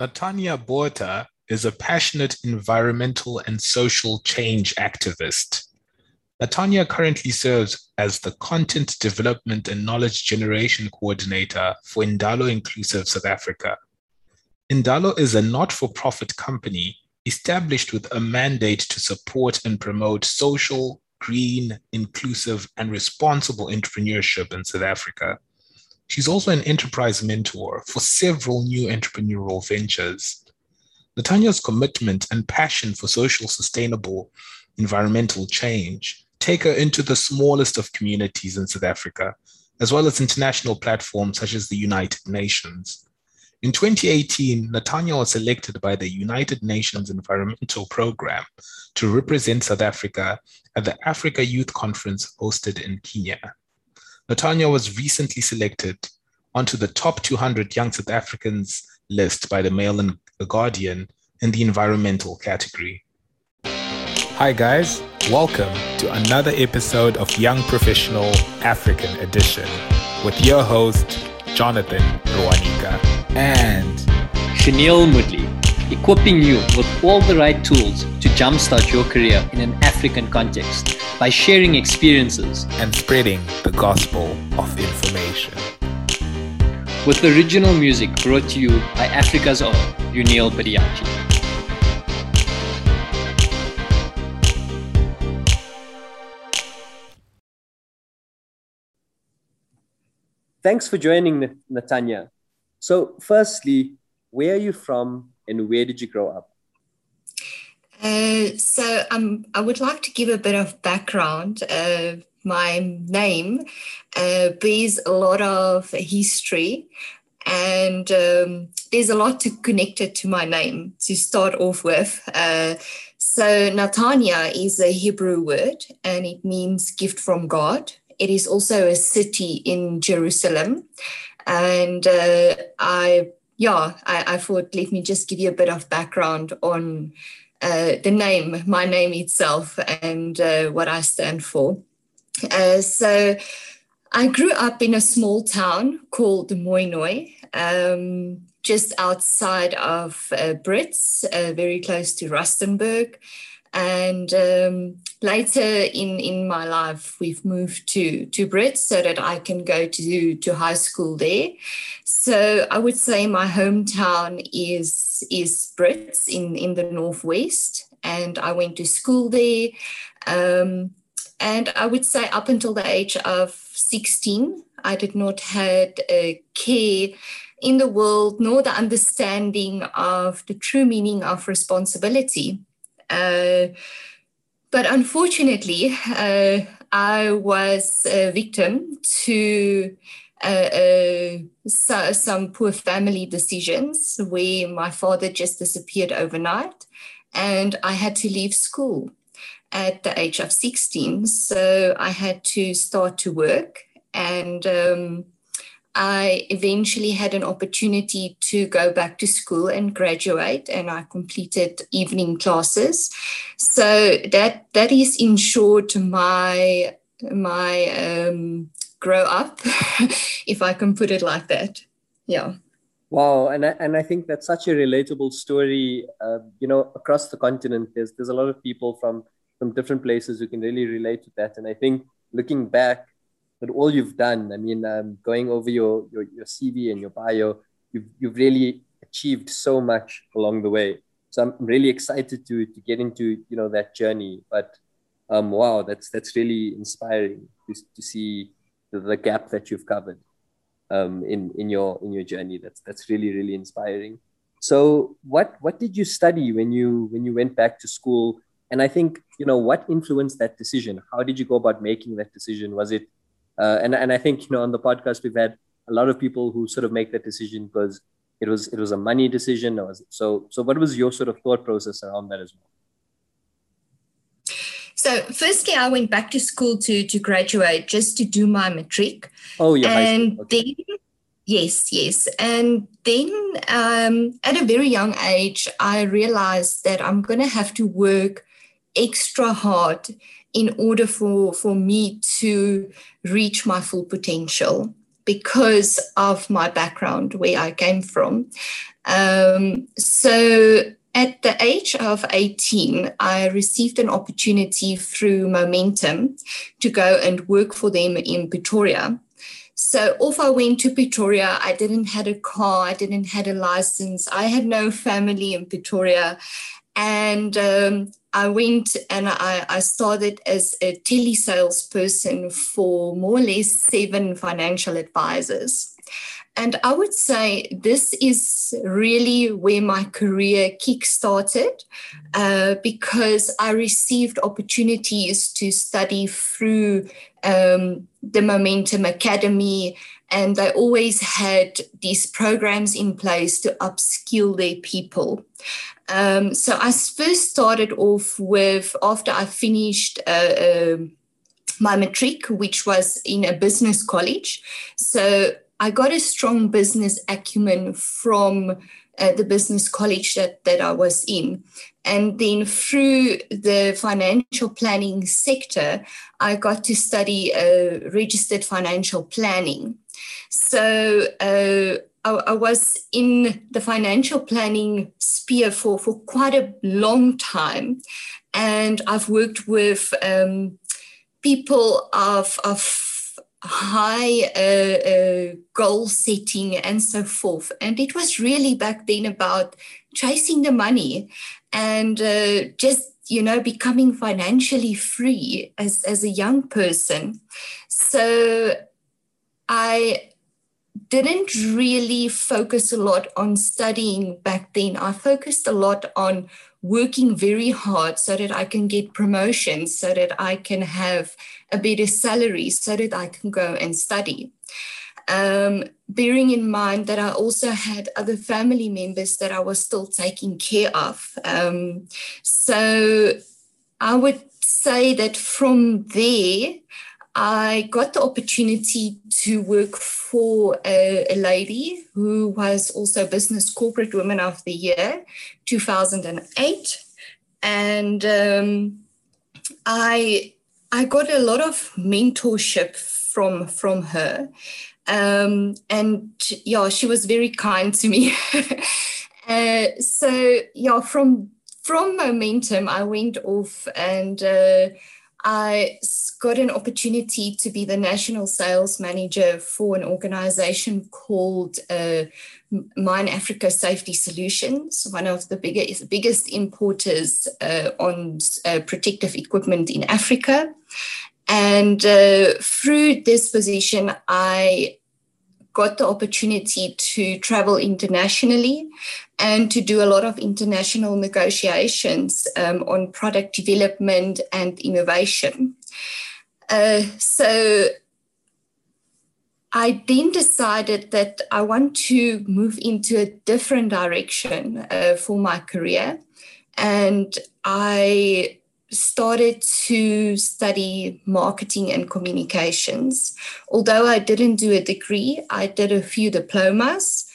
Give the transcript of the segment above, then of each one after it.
Natania Botha is a passionate environmental and social change activist. Natania currently serves as the Content Development and Knowledge Generation Coordinator for Indalo Inclusive South Africa. Indalo is a not for profit company established with a mandate to support and promote social, green, inclusive, and responsible entrepreneurship in South Africa. She's also an enterprise mentor for several new entrepreneurial ventures. Natania's commitment and passion for social, sustainable environmental change take her into the smallest of communities in South Africa, as well as international platforms such as the United Nations. In 2018, Natania was selected by the United Nations Environmental Programme to represent South Africa at the Africa Youth Conference hosted in Kenya. Natania was recently selected onto the top 200 young South Africans list by the Mail and the Guardian in the environmental category. Hi, guys. Welcome to another episode of Young Professional African Edition with your host, Jonathan Rwanika and Chanel Mudley, equipping you with all the right tools to jumpstart your career in an African context by sharing experiences and spreading the gospel of information. With original music brought to you by Africa's own Unil Badiachi. Thanks for joining, Natania. So, firstly, where are you from and where did you grow up? Uh, so, um, I would like to give a bit of background. Uh, my name uh, bears a lot of history, and um, there's a lot to connect it to my name to start off with. Uh, so, Natania is a Hebrew word and it means gift from God. It is also a city in Jerusalem. And uh, I, yeah, I, I, thought, let me just give you a bit of background on uh, the name, my name itself, and uh, what I stand for. Uh, so I grew up in a small town called Mooinooi, um, just outside of uh, Brits, uh, very close to Rustenburg. And um, later in, in my life, we've moved to, to Brits so that I can go to, to high school there. So I would say my hometown is, is Brits in, in the Northwest. And I went to school there. Um, and I would say up until the age of 16, I did not had a care in the world nor the understanding of the true meaning of responsibility. Uh, but unfortunately, uh, I was a victim to uh, uh, so, some poor family decisions where my father just disappeared overnight and I had to leave school at the age of 16. So I had to start to work and um, I eventually had an opportunity to go back to school and graduate, and I completed evening classes. So that that is in short my my um, grow up, if I can put it like that. Yeah. Wow, and I, and I think that's such a relatable story. Uh, you know, across the continent, there's there's a lot of people from from different places who can really relate to that. And I think looking back, but all you've done, I mean, um, going over your, your, your CV and your bio, you've, you've really achieved so much along the way. So I'm really excited to, to get into, you know, that journey. But um, wow, that's, that's really inspiring to, to see the, the gap that you've covered um, in, in your, in your journey. That's, that's really, really inspiring. So what, what did you study when you, when you went back to school? And I think, you know, what influenced that decision? How did you go about making that decision? Was it uh, and and I think you know on the podcast we've had a lot of people who sort of make that decision because it was it was a money decision. Or so so what was your sort of thought process around that as well? So, firstly, I went back to school to to graduate just to do my matric. Oh, yeah. And okay. then, yes, yes, and then um, at a very young age, I realized that I'm going to have to work extra hard in order for, for me to reach my full potential because of my background, where I came from. Um, so at the age of 18, I received an opportunity through Momentum to go and work for them in Pretoria. So off I went to Pretoria. I didn't had a car. I didn't had a license. I had no family in Pretoria. And um, I went and I, I started as a telesales person for more or less seven financial advisors. And I would say this is really where my career kick-started uh, because I received opportunities to study through um, the Momentum Academy, and they always had these programs in place to upskill their people. Um, so I first started off with, after I finished uh, uh, my matric, which was in a business college. So I got a strong business acumen from uh, the business college that, that I was in. And then through the financial planning sector, I got to study uh, registered financial planning. So uh, I, I, was in the financial planning sphere for, for quite a long time. And I've worked with um, people of, of high uh, uh, goal setting and so forth. And it was really back then about chasing the money and uh, just you know becoming financially free as, as a young person so i didn't really focus a lot on studying back then i focused a lot on working very hard so that I can get promotions, so that I can have a better salary, so that I can go and study. Um, bearing in mind that I also had other family members that I was still taking care of. Um, so I would say that from there, I got the opportunity to work for a, a, lady who was also Business Corporate Woman of the Year 2008. And um, I, I got a lot of mentorship from, from her. Um, and yeah, she was very kind to me. uh, so yeah, from from momentum, I went off and uh, I got an opportunity to be the national sales manager for an organization called uh, Mine Africa Safety Solutions, one of the biggest, biggest importers uh, on uh, protective equipment in Africa. And uh, through this position, I got the opportunity to travel internationally and to do a lot of international negotiations um, on product development and innovation. Uh, so I then decided that I want to move into a different direction uh, for my career. And I started to study marketing and communications. Although I didn't do a degree, I did a few diplomas.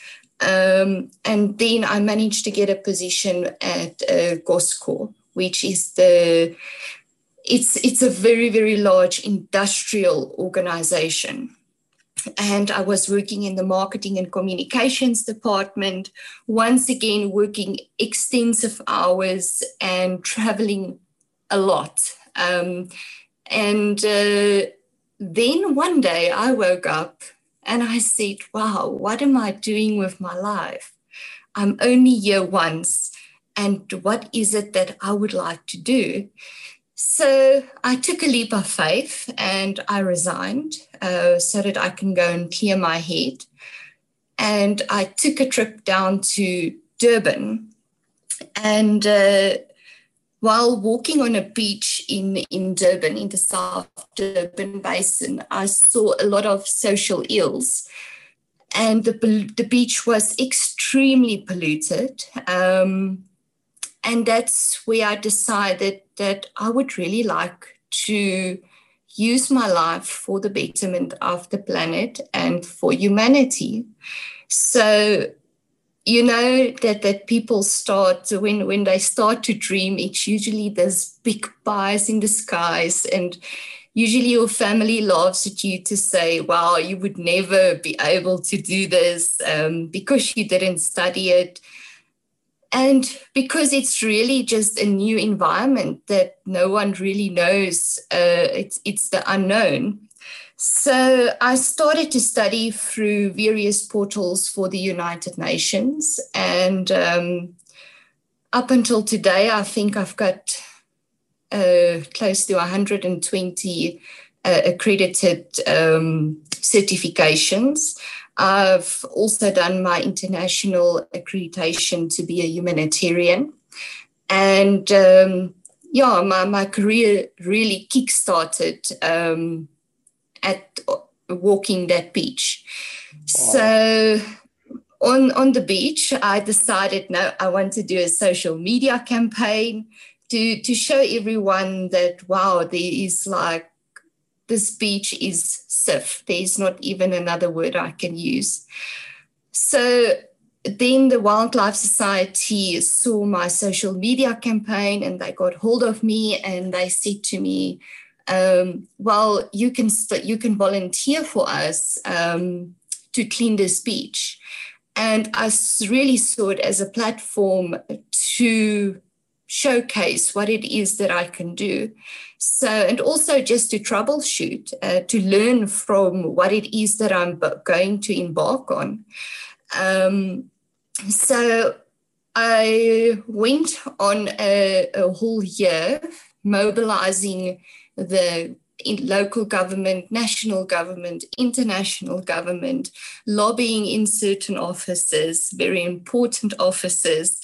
Um, and then I managed to get a position at uh, Goscor, which is the it's it's a very very large industrial organization and I was working in the marketing and communications department, once again working extensive hours and traveling a lot. Um, and uh, then one day I woke up and I said, wow, what am I doing with my life? I'm only here once. And what is it that I would like to do? So I took a leap of faith and I resigned uh, so that I can go and clear my head. And I took a trip down to Durban. And uh, while walking on a beach in, in Durban, in the South Durban Basin, I saw a lot of social ills. And the, the beach was extremely polluted. Um, and that's where I decided that I would really like to use my life for the betterment of the planet and for humanity. So you know that that people start when when they start to dream it's usually there's big pies in the skies and usually your family laughs at you to say, wow, you would never be able to do this um, because you didn't study it. And because it's really just a new environment that no one really knows, uh, it's, it's the unknown. So I started to study through various portals for the United Nations. And um, up until today, I think I've got uh, close to 120 uh, accredited um, certifications. I've also done my international accreditation to be a humanitarian. And um, yeah, my, my career really kickstarted um, at walking that beach. Wow. So on, on the beach, I decided no, I want to do a social media campaign to, to show everyone that, wow, there is like, this beach is safe. There is not even another word I can use. So then the Wildlife Society saw my social media campaign and they got hold of me and they said to me, um, well, you can st- you can volunteer for us um, to clean this beach. And I really saw it as a platform to showcase what it is that I can do. So, and also just to troubleshoot, uh, to learn from what it is that I'm going to embark on. Um, so, I went on a, a whole year mobilizing the in local government, national government, international government, lobbying in certain offices, very important offices.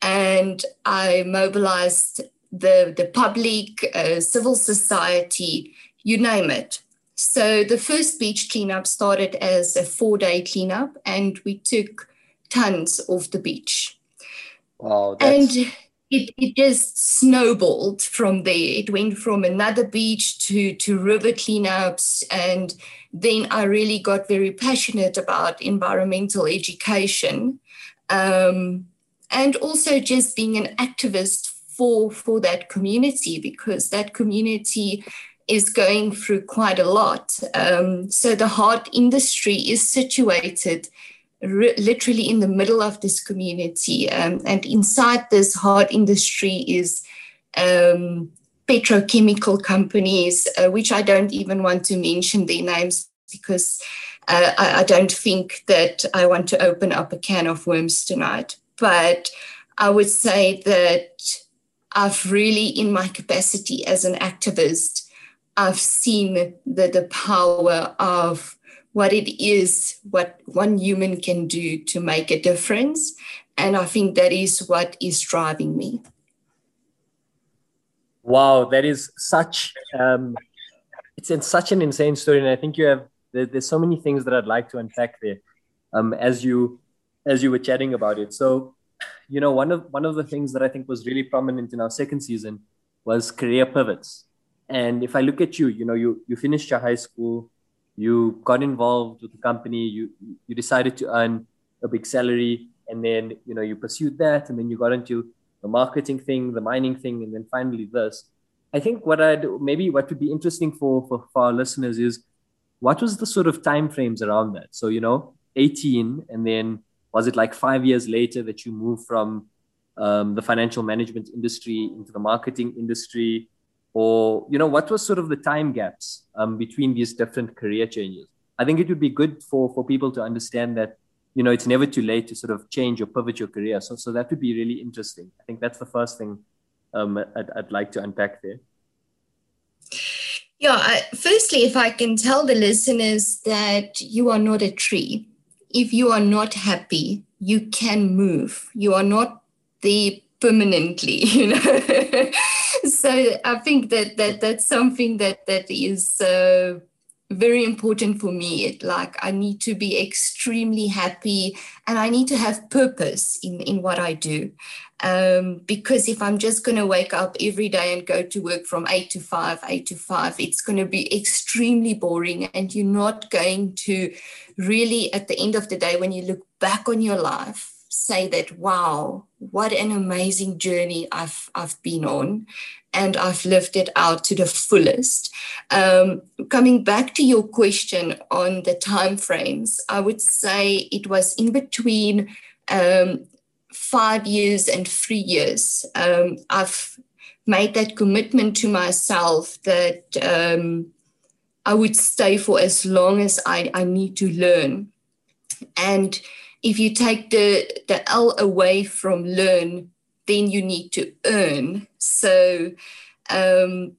And I mobilized the, the public, uh, civil society, you name it. So the first beach cleanup started as a four day cleanup, and we took tons off the beach. Wow. And it, it just snowballed from there. It went from another beach to, to river cleanups. And then I really got very passionate about environmental education um, and also just being an activist for, for that community because that community is going through quite a lot. Um, so the heart industry is situated literally in the middle of this community. Um, and inside this hard industry is um, petrochemical companies, uh, which I don't even want to mention their names because uh, I, I, don't think that I want to open up a can of worms tonight. But I would say that I've really, in my capacity as an activist, I've seen the, the power of what it is, what one human can do to make a difference. And I think that is what is driving me. Wow, that is such um, it's in such an insane story, and I think you have there, there's so many things that I'd like to unpack there um, as you as you were chatting about it. So, you know, one of one of the things that I think was really prominent in our second season was career pivots. And if I look at you, you know, you you finished your high school, you got involved with the company you you decided to earn a big salary and then you know you pursued that and then you got into the marketing thing the mining thing and then finally this. I think what i'd maybe what would be interesting for, for, for our listeners is what was the sort of time frames around that? So you know 18 and then was it like five years later that you moved from um, the financial management industry into the marketing industry or you know what was sort of the time gaps um, between these different career changes? I think it would be good for for people to understand that you know it's never too late to sort of change or pivot your career. So so that would be really interesting. I think that's the first thing um, I'd, I'd like to unpack there. Yeah I, firstly if i can tell the listeners that you are not a tree if you are not happy you can move. You are not the permanently you know so i think that that that's something that that is uh, very important for me. It, like i need to be extremely happy and i need to have purpose in in what i do. Um, because if i'm just going to wake up every day and go to work from 8 to 5 8 to 5 it's going to be extremely boring and you're not going to really at the end of the day when you look back on your life say that, wow, what an amazing journey I've, I've been on and I've lived it out to the fullest. Um, coming back to your question on the time frames, I would say it was in between um, five years and three years. Um, I've made that commitment to myself that um, I would stay for as long as I, I need to learn. And if you take the, the L away from learn, then you need to earn. So um,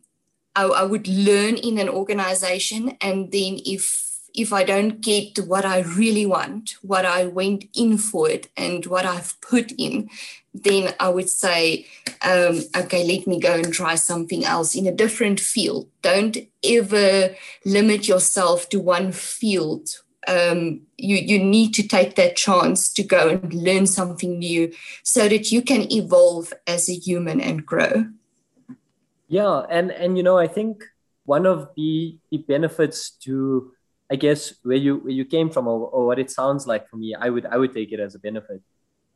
I, I would learn in an organization, and then if if I don't get what I really want, what I went in for it, and what I've put in, then I would say, um, okay, let me go and try something else in a different field. Don't ever limit yourself to one field. Um, you, you need to take that chance to go and learn something new so that you can evolve as a human and grow. Yeah, and and you know, I think one of the, the benefits to I guess where you where you came from or, or what it sounds like for me, I would I would take it as a benefit.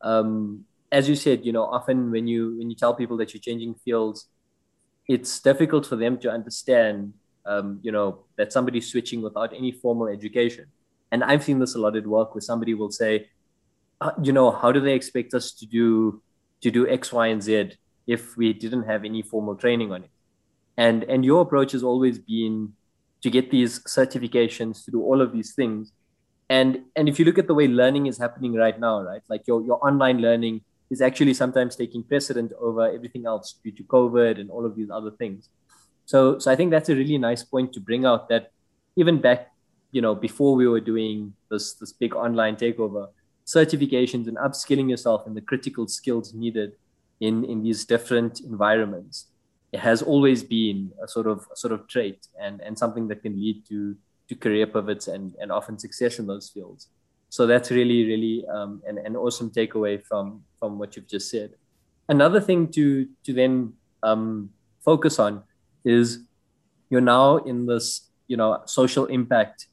Um, as you said, you know, often when you when you tell people that you're changing fields, it's difficult for them to understand, um, you know, that somebody's switching without any formal education. And I've seen this a lot at work, where somebody will say, uh, you know, how do they expect us to do to do X, Y, and Z if we didn't have any formal training on it? And and your approach has always been to get these certifications, to do all of these things. And and if you look at the way learning is happening right now, right, like your your online learning is actually sometimes taking precedent over everything else due to COVID and all of these other things. So so I think that's a really nice point to bring out that even back, you know, before we were doing this this big online takeover, certifications and upskilling yourself in the critical skills needed in in these different environments. It has always been a sort of a sort of trait and and something that can lead to to career pivots and and often success in those fields. So that's really really um, an, an awesome takeaway from from what you've just said. Another thing to to then um, focus on is you're now in this you know social impact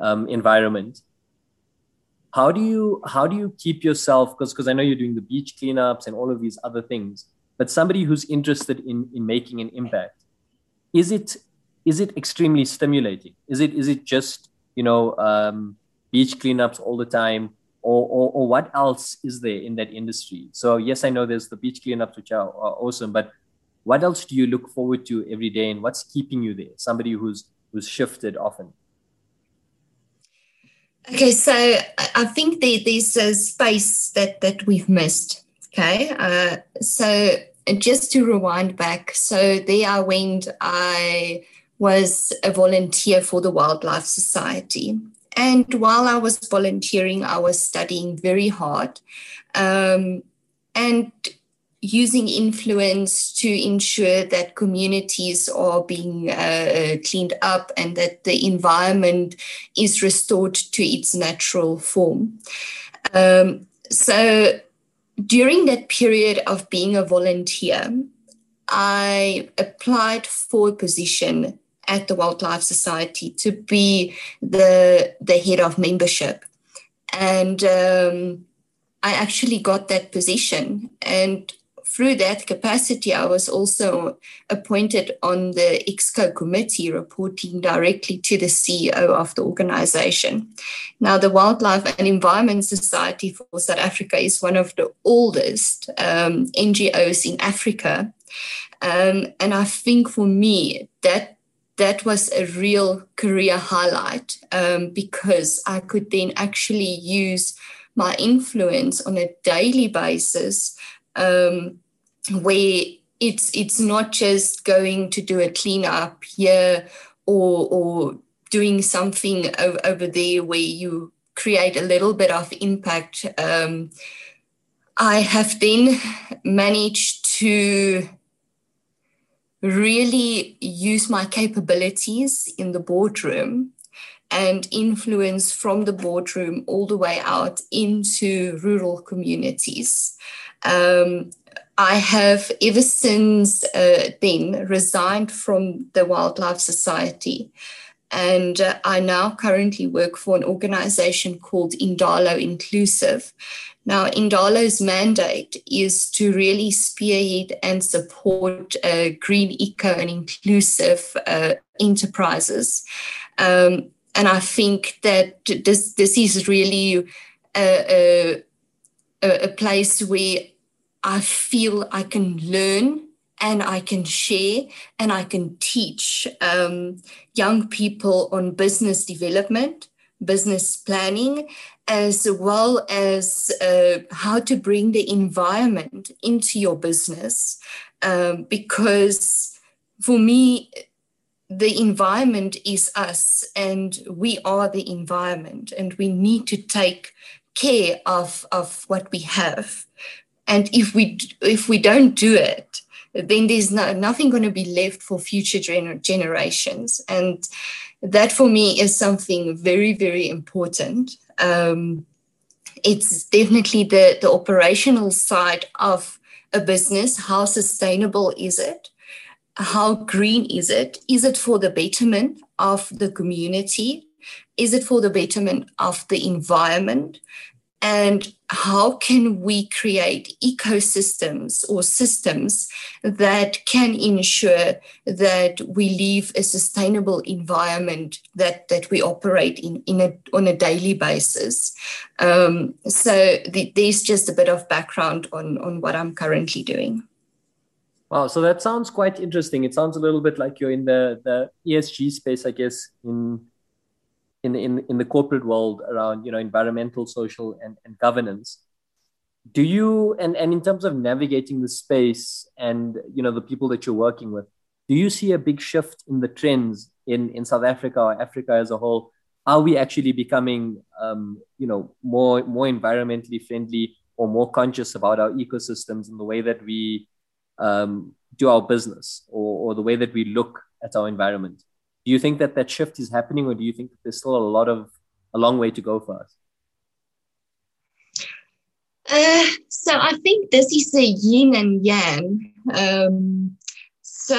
um, environment. How do you how do you keep yourself because because i know you're doing the beach cleanups and all of these other things but somebody who's interested in in making an impact is it is it extremely stimulating? Is it is it just you know um, beach cleanups all the time or, or, or what else is there in that industry? So yes i know there's the beach cleanups which are, are awesome but what else do you look forward to every day and what's keeping you there? Somebody who's who's shifted often okay so i think there's a space that that we've missed Okay, uh, so just to rewind back, so there I went, I was a volunteer for the Wildlife Society. And while I was volunteering, I was studying very hard um, and using influence to ensure that communities are being uh, cleaned up and that the environment is restored to its natural form. Um, so during that period of being a volunteer, I applied for a position at the Wildlife Society to be the, the head of membership. And um, I actually got that position. And through that capacity, I was also appointed on the EXCO committee, reporting directly to the CEO of the organization. Now, the Wildlife and Environment Society for South Africa is one of the oldest um, NGOs in Africa. Um, and I think for me, that that was a real career highlight um, because I could then actually use my influence on a daily basis um, where it's it's not just going to do a cleanup here or or doing something over, over there where you create a little bit of impact. Um, I have then managed to really use my capabilities in the boardroom and influence from the boardroom all the way out into rural communities. Um, I have, ever since uh, then, resigned from the Wildlife Society And uh, I now currently work for an organization called Indalo Inclusive. Now, Indalo's mandate is to really spearhead and support uh, green, eco, and inclusive uh, enterprises. Um, and I think that this, this is really a, a, a place where I feel I can learn and I can share and I can teach um, young people on business development, business planning, as well as uh, how to bring the environment into your business. Um, because for me, the environment is us and we are the environment and we need to take care of, of what we have. And if we if we don't do it then there's no, nothing going to be left for future gener- generations. And that for me is something very very important. Um, it's definitely the the operational side of a business. How sustainable is it? How green is it? Is it for the betterment of the community is it for the betterment of the environment? And how can we create ecosystems or systems that can ensure that we leave a sustainable environment that, that we operate in, in a, on a daily basis? Um, so the, there's just a bit of background on, on what i'm currently doing. Wow, so that sounds quite interesting. It sounds a little bit like you're in the, the ESG space, I guess, in in, in, in the corporate world around you know environmental social and, and governance. Do you and, and in terms of navigating the space and you know the people that you're working with do you see a big shift in the trends in, in south africa or africa as a whole? Are we actually becoming um, you know more more environmentally friendly or more conscious about our ecosystems and the way that we um, do our business or, or the way that we look at our environment do you think that that shift is happening or do you think that there's still a lot of a long way to go for us? Uh, so i think this is a yin and yang. Um, so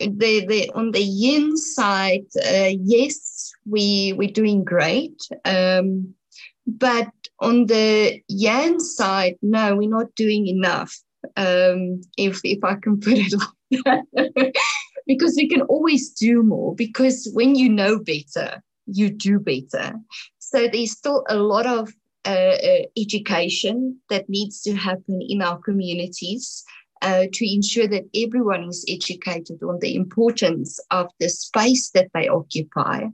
the, the on the yin side uh, yes we we're doing great. Um, but on the yang side no we're not doing enough. Um, if if i can put it like that because we can always do more because when you know better, you do better. So there's still a lot of uh, uh, education that needs to happen in our communities uh, to ensure that everyone is educated on the importance of the space that they occupy,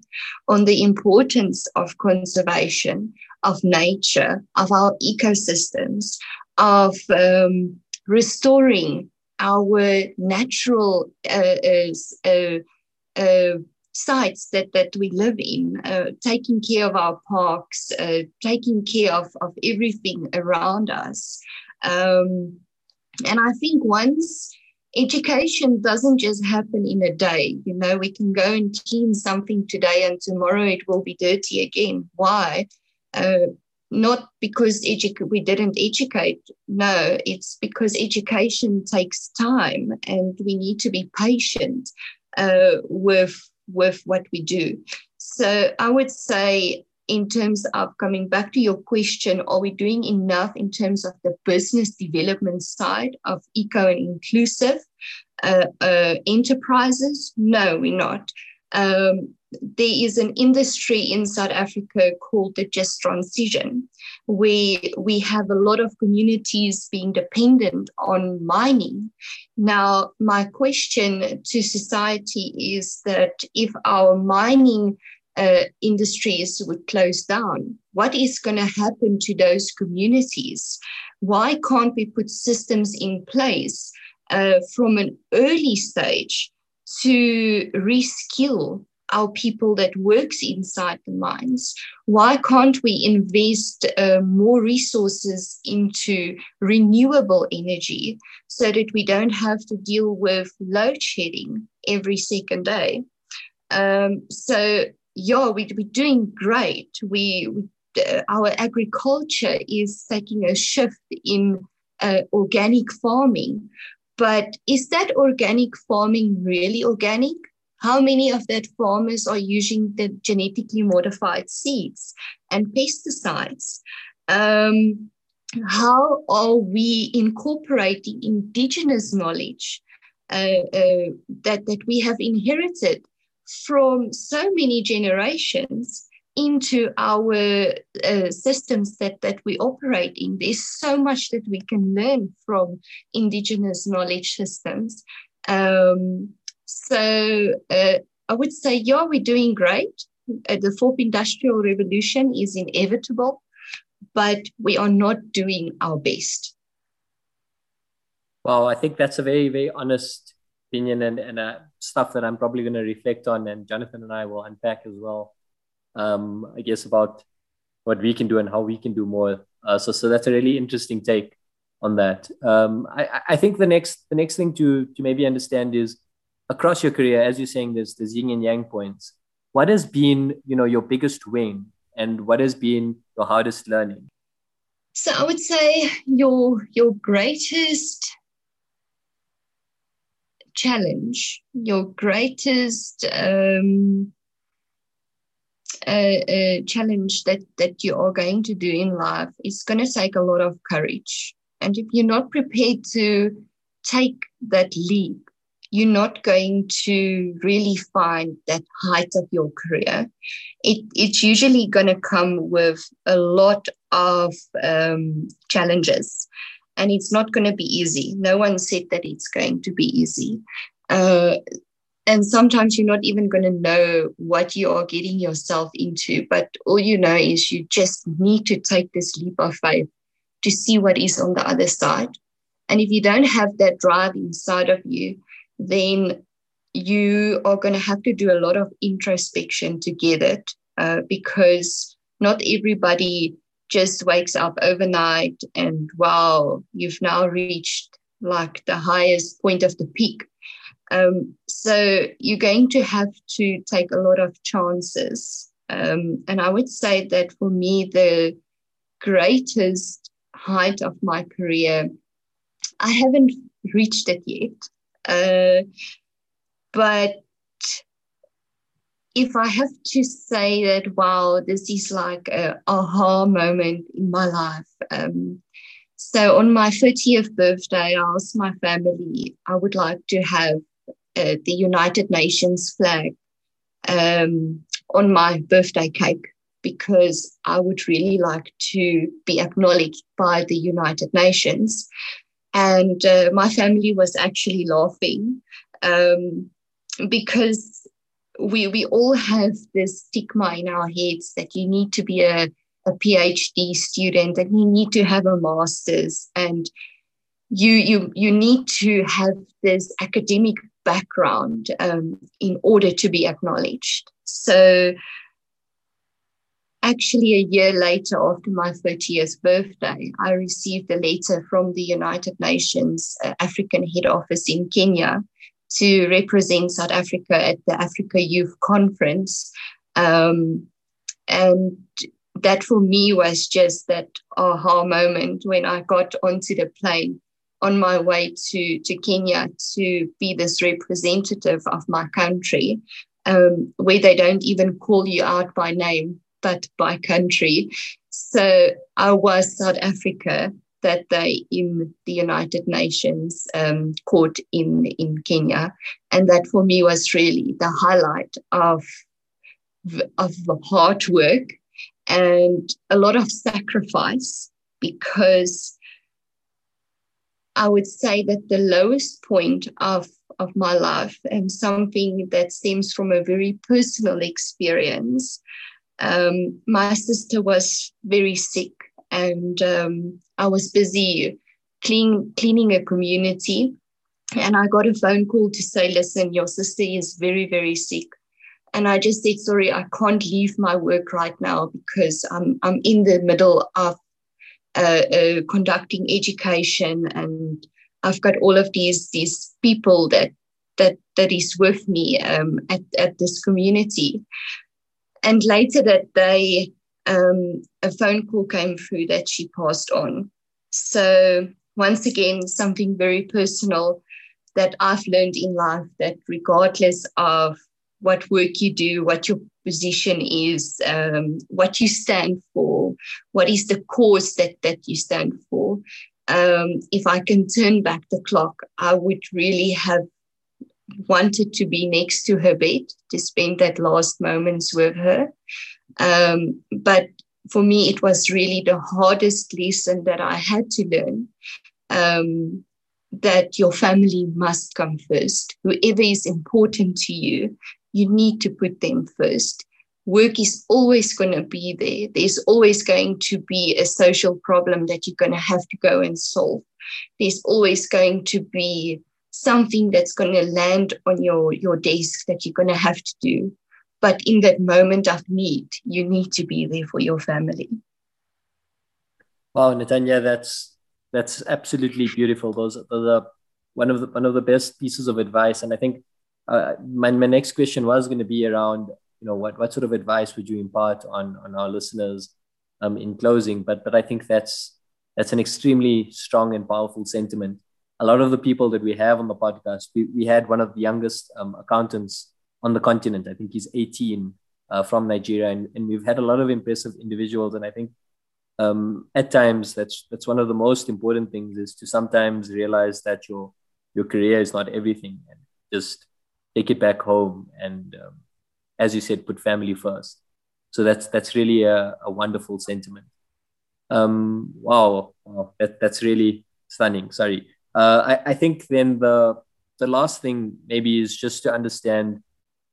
on the importance of conservation, of nature, of our ecosystems, of um, restoring our natural uh, uh, uh, sites that, that we live in, taking care of our parks, taking care of, of everything around us. Um, and I think once education doesn't just happen in a day. You know, we can go and clean something today and tomorrow it will be dirty again. Why? Uh, not because edu- we didn't educate. No, it's because education takes time, and we need to be patient uh, with with what we do. So I would say, in terms of coming back to your question, are we doing enough in terms of the business development side of eco and inclusive uh, uh, enterprises? No, we're not. Um, there is an industry in South Africa called the just transition, where we have a lot of communities being dependent on mining. Now, my question to society is that if our mining uh, industries would close down, what is going to happen to those communities? Why can't we put systems in place uh, from an early stage to reskill our people that works inside the mines. Why can't we invest uh, more resources into renewable energy so that we don't have to deal with load shedding every second day? Um, so yeah we, we're doing great. We, we uh, our agriculture is taking a shift in uh, organic farming. But is that organic farming really organic how many of that farmers are using the genetically modified seeds and pesticides? Um, how are we incorporating indigenous knowledge uh, uh, that, that we have inherited from so many generations into our uh, systems that, that we operate in. There's so much that we can learn from indigenous knowledge systems. Um, so uh, I would say, yeah, we're doing great. Uh, the fourth industrial revolution is inevitable, but we are not doing our best. Well, I think that's a very, very honest opinion and, and uh, stuff that I'm probably going to reflect on, and Jonathan and I will unpack as well. Um, I guess about what we can do and how we can do more. Uh, so, so that's a really interesting take on that. Um, I, I think the next the next thing to to maybe understand is across your career, as you're saying, there's there's yin and yang points. What has been you know your biggest win, and what has been your hardest learning? So I would say your your greatest challenge, your greatest um, uh, uh, challenge that that you are going to do in life is going to take a lot of courage. And if you're not prepared to take that leap, you're not going to really find that height of your career. It, it's usually going to come with a lot of um, challenges and it's not going to be easy. No one said that it's going to be easy. Uh, and sometimes you're not even going to know what you are getting yourself into, but all you know is you just need to take this leap of faith to see what is on the other side. And if you don't have that drive inside of you, then you are going to have to do a lot of introspection to get it uh, because not everybody just wakes up overnight and wow, you've now reached like the highest point of the peak. Um, so you're going to have to take a lot of chances. Um, and I would say that for me, the greatest height of my career, I haven't reached it yet. Uh, but if I have to say that, wow, this is like a aha moment in my life. Um, so on my 30th birthday, I asked my family, I would like to have uh, the United Nations flag um, on my birthday cake because I would really like to be acknowledged by the United Nations. And uh, my family was actually laughing um, because we, we all have this stigma in our heads that you need to be a, a PhD student and you need to have a master's and you you you need to have this academic background um, in order to be acknowledged. So actually a year later after my 30th birthday i received a letter from the united nations uh, african head office in kenya to represent south africa at the africa youth conference. Um, and that for me was just that aha moment when i got onto the plane on my way to, to kenya to be this representative of my country um, where they don't even call you out by name but by country. So I was South Africa that day in the United Nations um, court in, in Kenya. And that for me was really the highlight of, of hard work and a lot of sacrifice because I would say that the lowest point of, of my life and something that stems from a very personal experience um, my sister was very sick and um, I was busy clean, cleaning a community. And I got a phone call to say, listen, your sister is very, very sick. And I just said, sorry, I can't leave my work right now because I'm, I'm in the middle of uh, uh, conducting education and I've got all of these, these people that, that, that is with me um, at, at this community. And later that day, um, a phone call came through that she passed on. So, once again, something very personal that I've learned in life that regardless of what work you do, what your position is, um, what you stand for, what is the cause that that you stand for. Um, if I can turn back the clock, I would really have wanted to be next to her bed to spend that last moments with her. Um, but for me, it was really the hardest lesson that I had to learn. Um, that your family must come first. Whoever is important to you, you need to put them first. Work is always going to be there. There's always going to be a social problem that you're going to have to go and solve. There's always going to be something that's going to land on your, your desk that you're going to have to do. But in that moment of need, you need to be there for your family. Wow, Natania, that's that's absolutely beautiful. Those, are one of the one of the best pieces of advice. And I think uh, my, my next question was going to be around, you know, what, what sort of advice would you impart on, on our listeners um, in closing? But, but I think that's, that's an extremely strong and powerful sentiment. A lot of the people that we have on the podcast, we, we had one of the youngest um, accountants on the continent. I think he's 18 uh, from Nigeria. And, and we've had a lot of impressive individuals. And I think um, at times that's, that's one of the most important things is to sometimes realize that your, your career is not everything and just take it back home and um, as you said put family first so that's that's really a, a wonderful sentiment um, wow, wow that, that's really stunning sorry uh, I, I think then the the last thing maybe is just to understand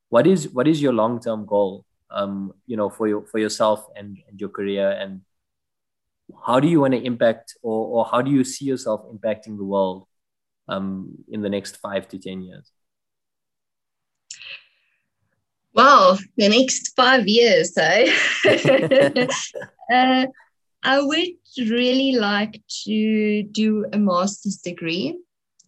what is what is your long-term goal um, you know for your for yourself and, and your career and how do you want to impact or, or how do you see yourself impacting the world um, in the next five to ten years Wow, the next five years, eh? uh, I would really like to do a master's degree,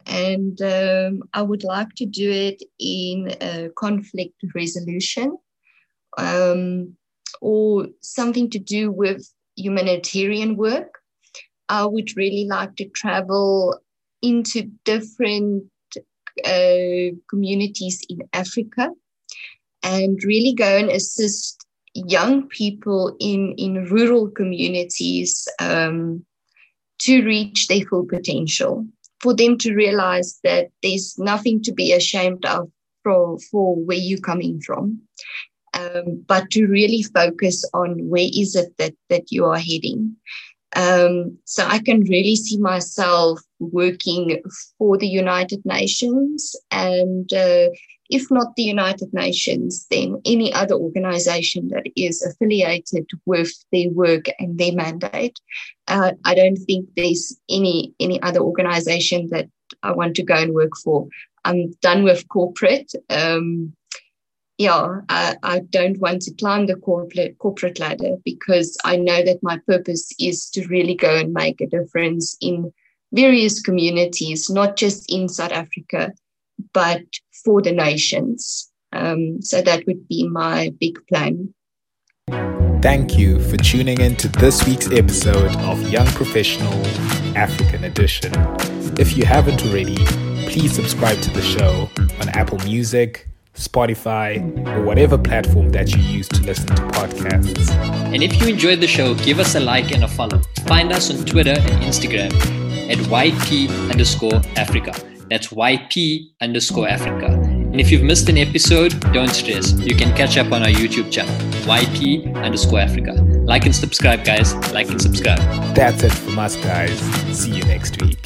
and um, I would like to do it in uh, conflict resolution um, or something to do with humanitarian work. I would really like to travel into different uh, communities in Africa and really go and assist young people in, in rural communities um, to reach their full potential, for them to realize that there's nothing to be ashamed of for, for where you're coming from, um, but to really focus on where is it that, that you are heading. Um, so I can really see myself working for the United Nations and uh, if not the United Nations, then any other organization that is affiliated with their work and their mandate. Uh, I don't think there's any any other organization that I want to go and work for. I'm done with corporate. Um, yeah, I, I don't want to climb the corporate corporate ladder because I know that my purpose is to really go and make a difference in various communities, not just in South Africa, but for the nations. Um, so that would be my big plan. Thank you for tuning in to this week's episode of Young Professional African Edition. If you haven't already, please subscribe to the show on Apple Music, Spotify, or whatever platform that you use to listen to podcasts. And if you enjoyed the show, give us a like and a follow. Find us on Twitter and Instagram at YP underscore Africa. That's YP underscore Africa. And if you've missed an episode, don't stress. You can catch up on our YouTube channel, YP underscore Africa. Like and subscribe, guys. Like and subscribe. That's it from us, guys. See you next week.